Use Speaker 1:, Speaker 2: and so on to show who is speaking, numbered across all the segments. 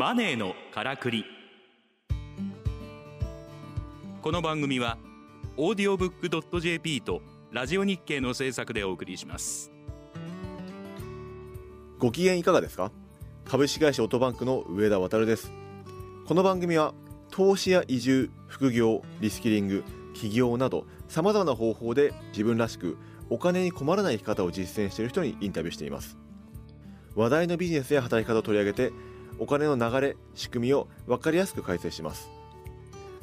Speaker 1: マネーのからくり。この番組はオーディオブックドット JP とラジオ日経の制作でお送りします。
Speaker 2: ご機嫌いかがですか？株式会社オートバンクの上田渉です。この番組は投資や移住副業リスキリング起業などさまざまな方法で自分らしくお金に困らない生き方を実践している人にインタビューしています。話題のビジネスや働き方を取り上げてお金の流れ仕組みを分かりやすく解説します。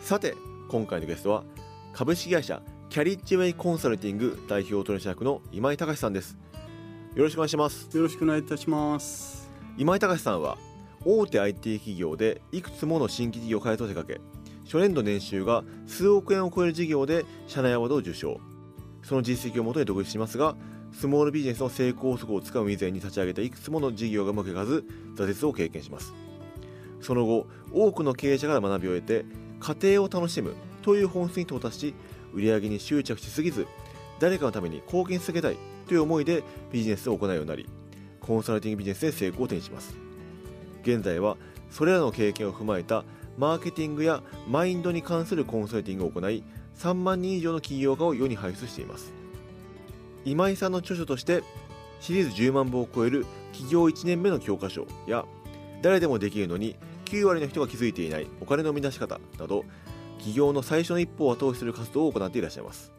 Speaker 2: さて今回のゲストは株式会社キャリッジウェイコンサルティング代表取締役の今井隆さんです。よろしくお願いします。
Speaker 3: よろしくお願いいたします。
Speaker 2: 今井隆さんは大手 IT 企業でいくつもの新規事業開発を手掛け初年度年収が数億円を超える事業で社内アワードを受賞。その実績をもとに独立しますがスモールビジネスの成功法則をつかむ以前に立ち上げたいくつもの事業がうまくいかず挫折を経験します。その後多くの経営者から学びを得て家庭を楽しむという本質に到達し売上に執着しすぎず誰かのために貢献し続けたいという思いでビジネスを行うようになりコンサルティングビジネスで成功を手にします。現在はそれらの経験を踏まえたマーケティングやマインドに関するコンサルティングを行い3万人以上の起業家を世に輩出しています。今井さんの著書としてシリーズ10万部を超える起業1年目の教科書や誰でもできるのに9割の人が気づいていないお金の生み出し方など起業の最初の一歩を後押しする活動を行っていらっしゃいます。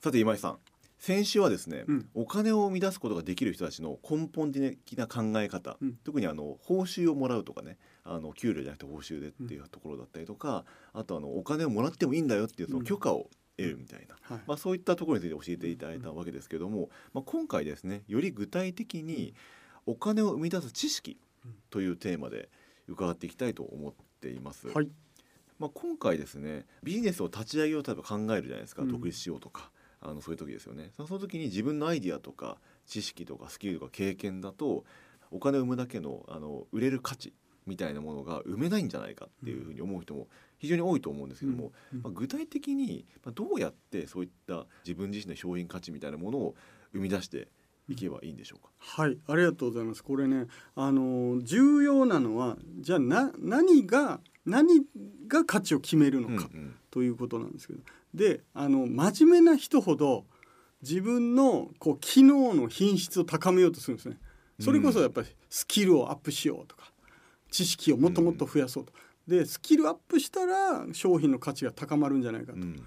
Speaker 2: さて今井さん先週はですね、
Speaker 3: うん。
Speaker 2: お金を生み出すことができる人たちの根本的な考え方、
Speaker 3: うん。
Speaker 2: 特にあの報酬をもらうとかねあの給料じゃなくて報酬でっていうところだったりとか、あとあのお金をもらってもいいんだよっていうその許可を得るみたいな、
Speaker 3: はい。
Speaker 2: まあ、そういったところについて教えていただいたわけですけども、まあ、今回ですねより具体的にお金を生み出す知識というテーマで伺っていきたいと思っています。
Speaker 3: はい。
Speaker 2: まあ、今回ですねビジネスを立ち上げようと例えば考えるじゃないですか、
Speaker 3: うん。
Speaker 2: 独立しようとかあのそういう時ですよね。その時に自分のアイディアとか知識とかスキルとか経験だとお金を生むだけのあの売れる価値みたいなものが生めないんじゃないかっていうふうに思う人も非常に多いと思うんですけども、
Speaker 3: うん
Speaker 2: まあ、具体的にまあどうやってそういった自分自身の商品価値みたいなものを生み出していけばいいんでしょうか？
Speaker 3: はいありがとうございます。これねあの重要なのはじゃあな何が何が価値を決めるのか
Speaker 2: うんうん。
Speaker 3: ということなんですけど、であの真面目な人ほど自分のこう機能の品質を高めようとするんですね。それこそやっぱりスキルをアップしようとか知識をもっともっと増やそうと、でスキルアップしたら商品の価値が高まるんじゃないかと
Speaker 2: うん。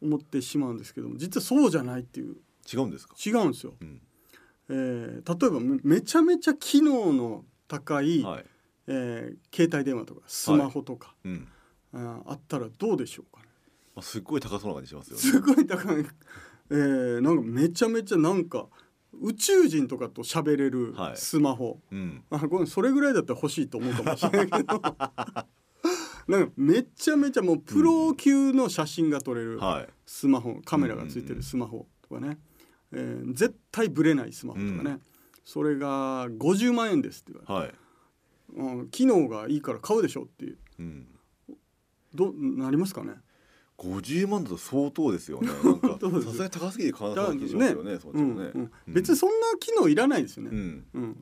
Speaker 3: 思ってしまうんですけども実はそうじゃないっていう。
Speaker 2: 違うんですか、
Speaker 3: 違うんですよ。
Speaker 2: うん。
Speaker 3: えー例えばめめちゃめちゃ機能の高い、
Speaker 2: はい。
Speaker 3: えー携帯電話とかスマホとか、
Speaker 2: うん。
Speaker 3: あったらどうでしょうかね。
Speaker 2: まあ、すっごい高そうな感じしますよね。
Speaker 3: すごい高い、えーなんかめちゃめちゃなんか宇宙人とかと喋れる
Speaker 2: はい。
Speaker 3: スマホ、
Speaker 2: うん。
Speaker 3: あごめんそれぐらいだったら欲しいと思うかもしれないけど。なんかめちゃめちゃもうプロ級の写真が撮れる
Speaker 2: はい。
Speaker 3: スマホ。カメラがついてるスマホとかね、えー絶対ブレないスマホとかね、
Speaker 2: うん。
Speaker 3: それが50万円ですって言われて。
Speaker 2: はい、
Speaker 3: うん、機能がいいから買うでしょっていう。
Speaker 2: うん、
Speaker 3: どなりますかね？
Speaker 2: 50万だと相当ですよね。さすがに高すぎて買わなそうな気しますよね。そっち
Speaker 3: うん
Speaker 2: もね、
Speaker 3: うん別にそんな機能いらないですよね、
Speaker 2: うん、
Speaker 3: うん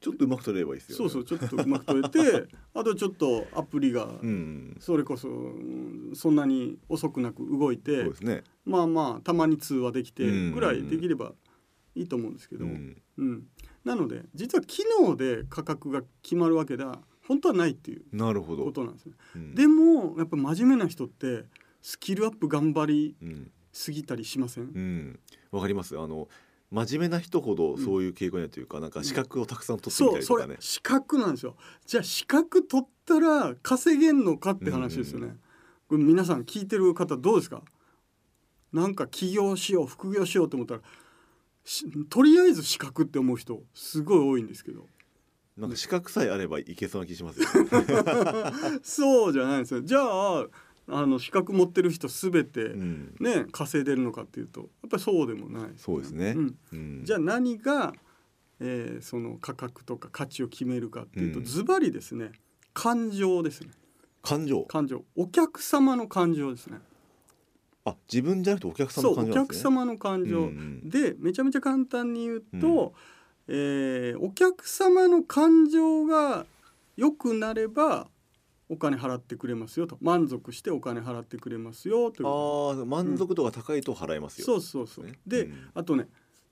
Speaker 2: ちょっとうまく取れればいいですよね。
Speaker 3: そうそうちょっとうまく撮れて あとちょっとアプリが
Speaker 2: うん、
Speaker 3: それこそうんそんなに遅くなく動い
Speaker 2: そう
Speaker 3: て
Speaker 2: ね。
Speaker 3: まあまあたまに通話できて
Speaker 2: うん
Speaker 3: ぐらいできればいいと思うんですけど、
Speaker 2: うん、
Speaker 3: うん、なので実は機能で価格が決まるわけでは本当はないっていう
Speaker 2: なるほど。
Speaker 3: ことなんですね。
Speaker 2: うん、
Speaker 3: でもやっぱ真面目な人ってスキルアップ頑張り
Speaker 2: うん、
Speaker 3: すぎたりしません、
Speaker 2: うん、わかります。あの真面目な人ほどそういう傾向にというか、なんか資格をたくさん取ってみたりとかね。
Speaker 3: 資格なんですよ。じゃあ資格取ったら稼げんのかって話ですよね、これ皆さん聞いてる方どうですか？なんか起業しよう副業しようと思ったらしとりあえず資格って思う人すごい多いんですけど。
Speaker 2: なんか資格さえあればいけそうな気しますよ、ね。
Speaker 3: そうじゃないですよ。じゃああの資格持ってる人すべて
Speaker 2: うん、
Speaker 3: ね、稼いでるのかっていうとやっぱりそうでもない
Speaker 2: そうですね。
Speaker 3: うん。
Speaker 2: うん、
Speaker 3: じゃあ何が、えーその価格とか価値を決めるかっていうと、
Speaker 2: うん。
Speaker 3: ズバリですね。感情ですね。
Speaker 2: 感情。
Speaker 3: 感情。お客様の感情ですね。
Speaker 2: あ、自分じゃなくてお客様の感情ね。
Speaker 3: 客様の感情、
Speaker 2: うんうん。
Speaker 3: でめちゃめちゃ簡単に言うと、えーお客様の感情が良くなればお金払ってくれますよと。満足してお金払ってくれますよという。こ
Speaker 2: ああ満足度が高いと払えますよ、
Speaker 3: とそうそうそう。
Speaker 2: ね。
Speaker 3: で、
Speaker 2: うん。
Speaker 3: あとね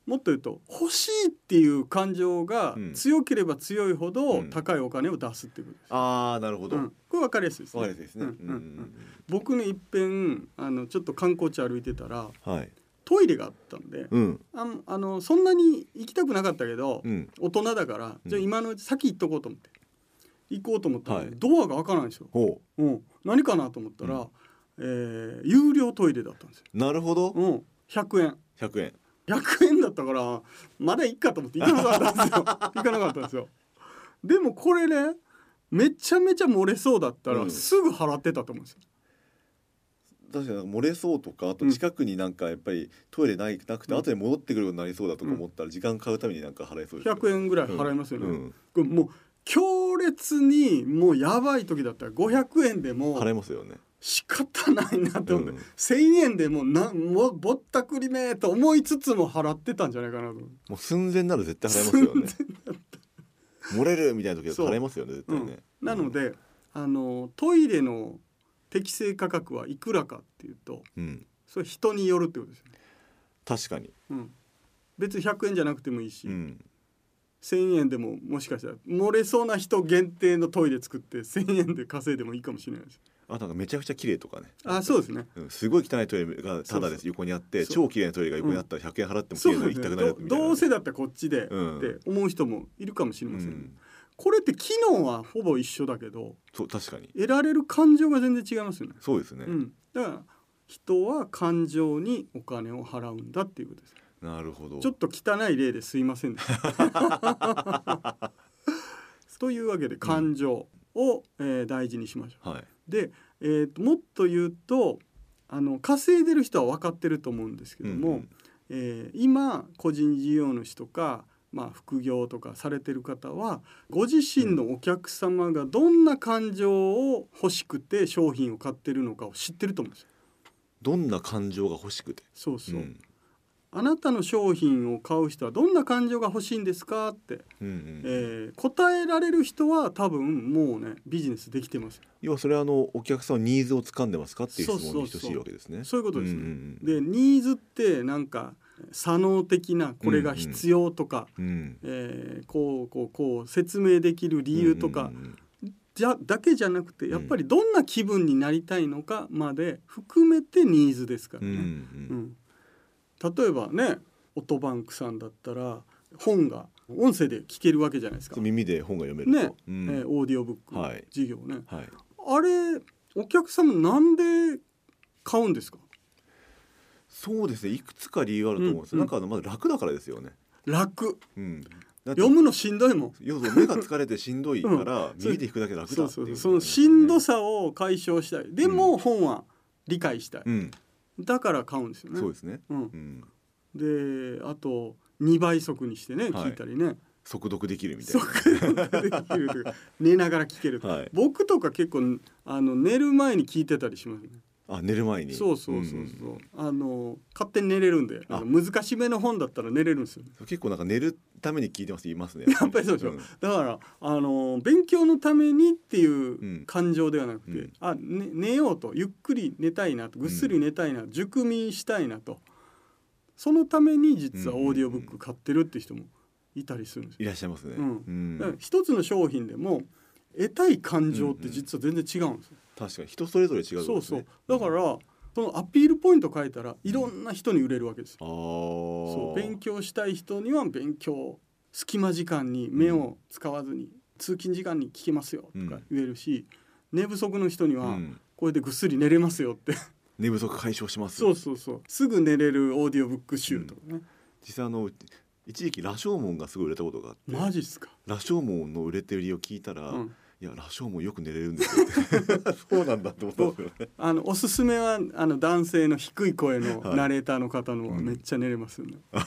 Speaker 3: もっと言うと欲しいっていう感情が
Speaker 2: うん
Speaker 3: 強ければ強いほど
Speaker 2: うん。
Speaker 3: 高いお金を出すっていうことです、
Speaker 2: ああなるほど、
Speaker 3: うん。これ分かりやすいですね。
Speaker 2: わかりやすいですね、
Speaker 3: う
Speaker 2: うん
Speaker 3: いっぺんあのちょっと観光地歩いてたら
Speaker 2: はい。
Speaker 3: トイレがあったんで
Speaker 2: うん。
Speaker 3: あんあのそんなに行きたくなかったけど、
Speaker 2: うん。
Speaker 3: 大人だから、
Speaker 2: うん
Speaker 3: じゃあ今のうち先行っとこうと思って行こうと思ったら、
Speaker 2: はい。
Speaker 3: ドアが開かないんですよ、
Speaker 2: ほ
Speaker 3: う。ん、何かなと思ったら、
Speaker 2: うん。
Speaker 3: えー有料トイレだったんですよ、
Speaker 2: うなるほど。
Speaker 3: うん、100円。
Speaker 2: 100円。
Speaker 3: 100円だったからまだいいかと思って行かなかったんですよ。行かなかったんですよ。でもこれねめちゃめちゃ漏れそうだったら、
Speaker 2: うん。
Speaker 3: すぐ払ってたと思うんですよ。
Speaker 2: 確かに漏れそうとかあと
Speaker 3: うん。
Speaker 2: 近くになんかやっぱりトイレないなくて
Speaker 3: うん。
Speaker 2: 後で戻ってくるようになりそうだとか思ったら時間買うためになんか払いそうですよね
Speaker 3: 100円ぐらい払いますよね、
Speaker 2: うん。
Speaker 3: これもう強烈にもうやばい時だったら500円でも
Speaker 2: 払いますよね。
Speaker 3: 仕方ないなって思って、
Speaker 2: うん。
Speaker 3: 1,000円でもうなもうぼったくりめと思いつつも払ってたんじゃないかなと
Speaker 2: もう寸前なら絶対払いますよね。
Speaker 3: 寸
Speaker 2: 漏れるみたいな時は払いますよね絶対ね、
Speaker 3: うん、なので、あのトイレの適正価格はいくらかっていうと
Speaker 2: うん。
Speaker 3: それ人によるってことですよね、
Speaker 2: 確かに。
Speaker 3: うん、別に100円じゃなくてもいいし、
Speaker 2: うん
Speaker 3: 1,000円でももしかしたら漏れそうな人限定のトイレ作って1,000円で稼いでもいいかもしれないです。
Speaker 2: あとなんかめちゃくちゃ綺麗とかね。
Speaker 3: あそうですね。
Speaker 2: うんすごい汚いトイレがただです横にあって超綺麗なトイレが横にあったら100円払っても綺麗な行きたくなるみたいな。
Speaker 3: どどうせだったらこっちでっ
Speaker 2: うん。
Speaker 3: て思う人もいるかもしれ
Speaker 2: う
Speaker 3: ません、
Speaker 2: ん。
Speaker 3: これって機能はほぼ一緒だけど
Speaker 2: そう確かに。
Speaker 3: 得られる感情が全然違いますよね、
Speaker 2: そうですね、
Speaker 3: うん、だから人は感情にお金を払うんだっていうことです
Speaker 2: なるほど。
Speaker 3: ちょっと汚い例ですいませんでした。というわけで感情を、えー大事にしましょ
Speaker 2: はい、
Speaker 3: うで、えーともっと言うとあの稼いでる人は分かってると思うんですけども、
Speaker 2: うんうん。
Speaker 3: えー今個人事業主とか、まあ、副業とかされてる方はご自身のお客様がどんな感情を欲しくて商品を買ってるのかを知ってると思うんですよ。
Speaker 2: どんな感情が欲しくて？
Speaker 3: そうそう、
Speaker 2: ん
Speaker 3: あなたの商品を買う人はどんな感情が欲しいんですか？って、
Speaker 2: うんうん。
Speaker 3: えー答えられる人は多分もうねビジネスできてます
Speaker 2: 要はそれはあのお客さんのニーズを掴んでますかっていう質問に等しいわけですね。
Speaker 3: そういうことですね。
Speaker 2: うんうん
Speaker 3: でニーズってなんか左脳的なこれが必要とか、
Speaker 2: うんうん
Speaker 3: えーこうこうこう説明できる理由とか、
Speaker 2: うんうん
Speaker 3: じゃだけじゃなくてやっぱりどんな気分になりたいのかまで含めてニーズですから
Speaker 2: うんうん
Speaker 3: ね。
Speaker 2: うん。
Speaker 3: うん例えばねオトバンクさんだったら本が音声で聞けるわけじゃないですか。
Speaker 2: そう耳で本が読めると、
Speaker 3: ね、
Speaker 2: うん。
Speaker 3: えーオーディオブック
Speaker 2: はい。
Speaker 3: 事業ね、
Speaker 2: はい、
Speaker 3: あれお客様なんで買うんですか？
Speaker 2: そうですね。いくつか理由あると思うんです。よ、
Speaker 3: うん。
Speaker 2: なんかあのまず楽だからですよね、
Speaker 3: 楽。
Speaker 2: うん、
Speaker 3: 読むのしんどいもん。
Speaker 2: 要は目が疲れてしんどいから、
Speaker 3: うん。
Speaker 2: 右で引くだけ楽だ
Speaker 3: そう
Speaker 2: っていうう
Speaker 3: そそのしんどさを解消したい。でも本は理解したい、
Speaker 2: うん、
Speaker 3: だから買うんですよね。
Speaker 2: そうですね、
Speaker 3: うん。
Speaker 2: う、ん、
Speaker 3: であと2倍速にしてね
Speaker 2: はい。
Speaker 3: 聞いたりね、
Speaker 2: 速読できるみたい
Speaker 3: 速
Speaker 2: な
Speaker 3: 読できる寝ながら聞ける。
Speaker 2: はい。
Speaker 3: 僕とか結構あの寝る前に聞いてたりしますね
Speaker 2: あ寝る前に。
Speaker 3: そうそうそうそう、
Speaker 2: ん
Speaker 3: あの勝手に寝れるんで難しめの本だったら寝れるんですよ。
Speaker 2: 結構なんか寝るために聞いてます言いますね。
Speaker 3: やっぱりそうでしょ、
Speaker 2: ん。
Speaker 3: だからあの勉強のためにっていう
Speaker 2: うん。
Speaker 3: 感情ではなくて、
Speaker 2: うん。
Speaker 3: あ、ね、寝ようとゆっくり寝たいなとぐっすり寝たいな、熟眠したいなと。そのために実はオーディオブック買ってるって人もいたりするんですよ。
Speaker 2: いらっしゃいますね、
Speaker 3: うん。一つの商品でも得たい感情って実は全然違うんですよ。
Speaker 2: 確かに。人それぞれ違うとこ
Speaker 3: そうそう。だからそのアピールポイント変えたらいろんな人に売れるわけですよ。そう勉強したい人には勉強隙間時間に目を使わずに、通勤時間に聞けますよとか言えるし、寝不足の人には
Speaker 2: うん。
Speaker 3: これでぐっすり寝れますよって、
Speaker 2: 寝不足解消します。
Speaker 3: そうそうそう。すぐ寝れるオーディオブック集とかね、
Speaker 2: 実際あの一時期羅生門がすごい売れたことがあって。
Speaker 3: マジっすか、
Speaker 2: 羅生門の売れてる理由を聞いたら、
Speaker 3: うん、
Speaker 2: いや羅生門よく寝れるんですよ そうなんだって思ったんですよね。
Speaker 3: あのおすすめはあの男性の低い声の
Speaker 2: はい。
Speaker 3: ナレーターの方のめっちゃ寝れますよね、ま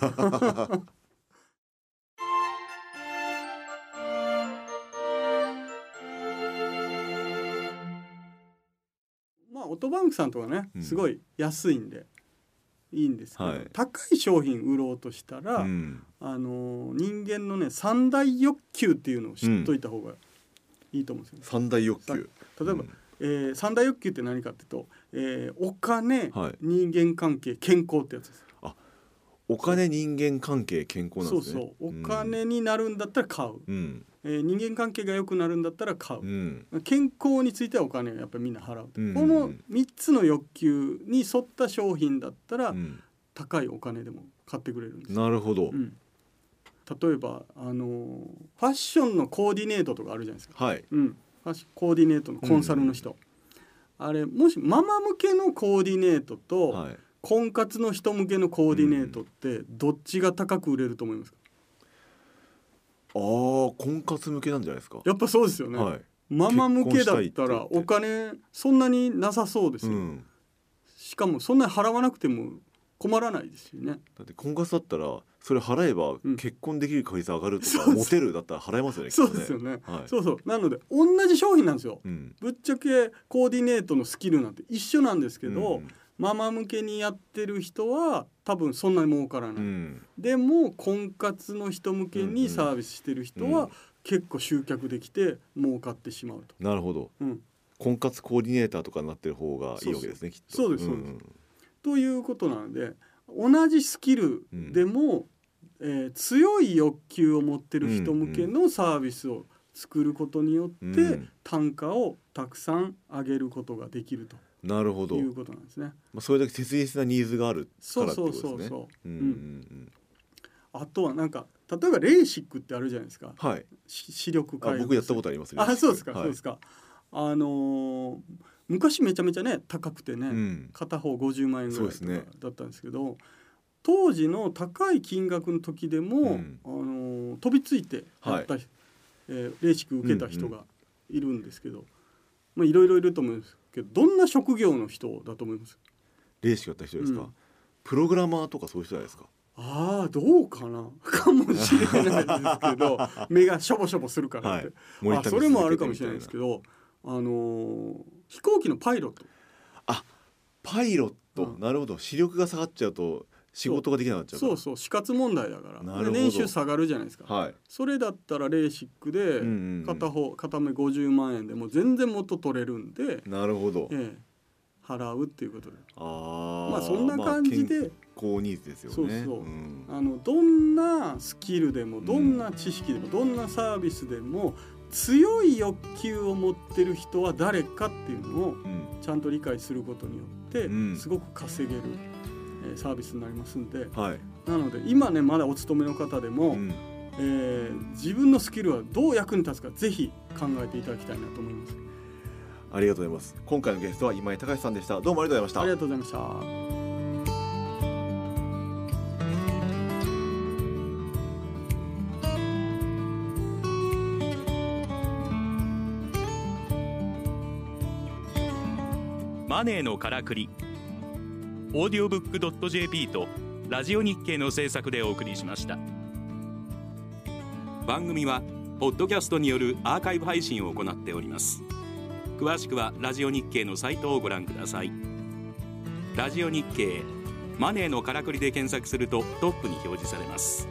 Speaker 3: あオートバンクさんとかね
Speaker 2: うん。
Speaker 3: すごい安いんでいいんですけど、
Speaker 2: はい。
Speaker 3: 高い商品売ろうとしたら、
Speaker 2: うん、
Speaker 3: あの人間のね三大欲求っていうのを知っといた方がいいと思うんですよね。
Speaker 2: 三大欲求。
Speaker 3: 例えば、
Speaker 2: うん。
Speaker 3: えー三大欲求って何かっていうと、えーお金、
Speaker 2: はい。
Speaker 3: 人間関係健康ってやつです。
Speaker 2: お金人間関係健康なんですね。
Speaker 3: そうそう。お金になるんだったら買う、
Speaker 2: うん。
Speaker 3: えー人間関係が良くなるんだったら買う。
Speaker 2: う、ん。
Speaker 3: 健康についてはお金をやっぱりみんな払う、
Speaker 2: うん。
Speaker 3: この3つの欲求に沿った商品だったら、
Speaker 2: うん。
Speaker 3: 高いお金でも買ってくれるんです、
Speaker 2: なるほど。
Speaker 3: うん、例えばあのーファッションのコーディネートとかあるじゃないですか、
Speaker 2: はい。
Speaker 3: うん、ファッシコーディネートのコンサルの人、あれもしママ向けのコーディネートと、
Speaker 2: はい。
Speaker 3: 婚活の人向けのコーディネートってどっちが高く売れると思いますか、
Speaker 2: ああ婚活向けなんじゃないですか。
Speaker 3: やっぱそうですよね、
Speaker 2: はい。
Speaker 3: ママ向けだったらお金そんなになさそうですよ、
Speaker 2: うん。
Speaker 3: しかもそんなに払わなくても困らないですよね。
Speaker 2: だって婚活だったらそれ払えば
Speaker 3: うん。
Speaker 2: 結婚できる確率上がるとか、
Speaker 3: そうです
Speaker 2: モテるだったら払えますよね
Speaker 3: そうですよね、
Speaker 2: はい。
Speaker 3: そうそう。なので同じ商品なんですよ。
Speaker 2: うん。
Speaker 3: ぶっちゃけコーディネートのスキルなんて一緒なんですけど、
Speaker 2: うん。
Speaker 3: ママ向けにやってる人は多分そんなに儲からない、
Speaker 2: うん。
Speaker 3: でも婚活の人向けにサービスしてる人
Speaker 2: うん。
Speaker 3: は結構集客できて儲かってしまうと、
Speaker 2: なるほど。
Speaker 3: うん、
Speaker 2: 婚活コーディネーターとかになってる方がいいわけですねきっと。
Speaker 3: そうですそうです。
Speaker 2: ん
Speaker 3: ということなので同じスキルでも、えー強い欲求を持ってる人向けのサービスを作ることによって、
Speaker 2: うん。
Speaker 3: 単価をたくさん上げることができると
Speaker 2: なるほど、
Speaker 3: いうことなんですね。
Speaker 2: まあ、それだけ切実なニーズがあるからって
Speaker 3: そうそう
Speaker 2: ことですね。
Speaker 3: そうそう。
Speaker 2: うんう。
Speaker 3: うん
Speaker 2: ん
Speaker 3: あとはなんか例えばレーシックってあるじゃないですか。
Speaker 2: うんはい。
Speaker 3: し視力
Speaker 2: あ
Speaker 3: 回復
Speaker 2: 僕やったことありますね
Speaker 3: あそうですか、
Speaker 2: はい。
Speaker 3: そうですか。あのー昔めちゃめちゃね高くてね、
Speaker 2: うん。
Speaker 3: 片方50万円ぐらいとかだったんですけど当時の高い金額の時でも、
Speaker 2: うん。
Speaker 3: あのー飛びついてやった、えーレーシック受けた人
Speaker 2: うん
Speaker 3: がいるんですけど、まあいろいろいると思うんですけどどんな職業の人だと思います？
Speaker 2: レーシックやった人ですか、
Speaker 3: うん。
Speaker 2: プログラマーとかそういう人じゃないですか？
Speaker 3: ああどうかな？かもしれないですけど 目がしょぼしょぼするからって、
Speaker 2: はい。
Speaker 3: あそれもあるかもしれないですけどあのー飛行機のパイロット。
Speaker 2: パイロット、
Speaker 3: うん。
Speaker 2: なるほど。視力が下がっちゃうと仕事ができなくなっちゃう
Speaker 3: そうそう死活問題だから。
Speaker 2: なるほど。
Speaker 3: で年収下がるじゃないですか、
Speaker 2: はい。
Speaker 3: それだったらレーシックで
Speaker 2: うんうんうん。
Speaker 3: 片方片目50万円でもう全然元取れるんで、
Speaker 2: なるほど。
Speaker 3: ええ、払うっていうことで。
Speaker 2: あー。
Speaker 3: まあそんな感じで、
Speaker 2: まあ健康ニーズですよね。
Speaker 3: そうそうん。あのどんなスキルでもどんな知識でも、どんなサービスでも強い欲求を持ってる人は誰かっていうのを
Speaker 2: うん。
Speaker 3: ちゃんと理解することによって、
Speaker 2: うん。
Speaker 3: すごく稼げる、えーサービスになりますんで。
Speaker 2: はい、
Speaker 3: なので今ねまだお勤めの方でも、
Speaker 2: うん。
Speaker 3: えー自分のスキルはどう役に立つかぜひ考えていただきたいなと思います。
Speaker 2: ありがとうございます。今回のゲストは今井隆さんでした。どうもありがとうございました。
Speaker 3: ありがとうございました。
Speaker 1: マネーのからくり。オーディオブックドット JP とラジオ日経の制作でお送りしました。番組はポッドキャストによるアーカイブ配信を行っております。詳しくはラジオ日経のサイトをご覧ください。ラジオ日経マネーのからくりで検索するとトップに表示されます。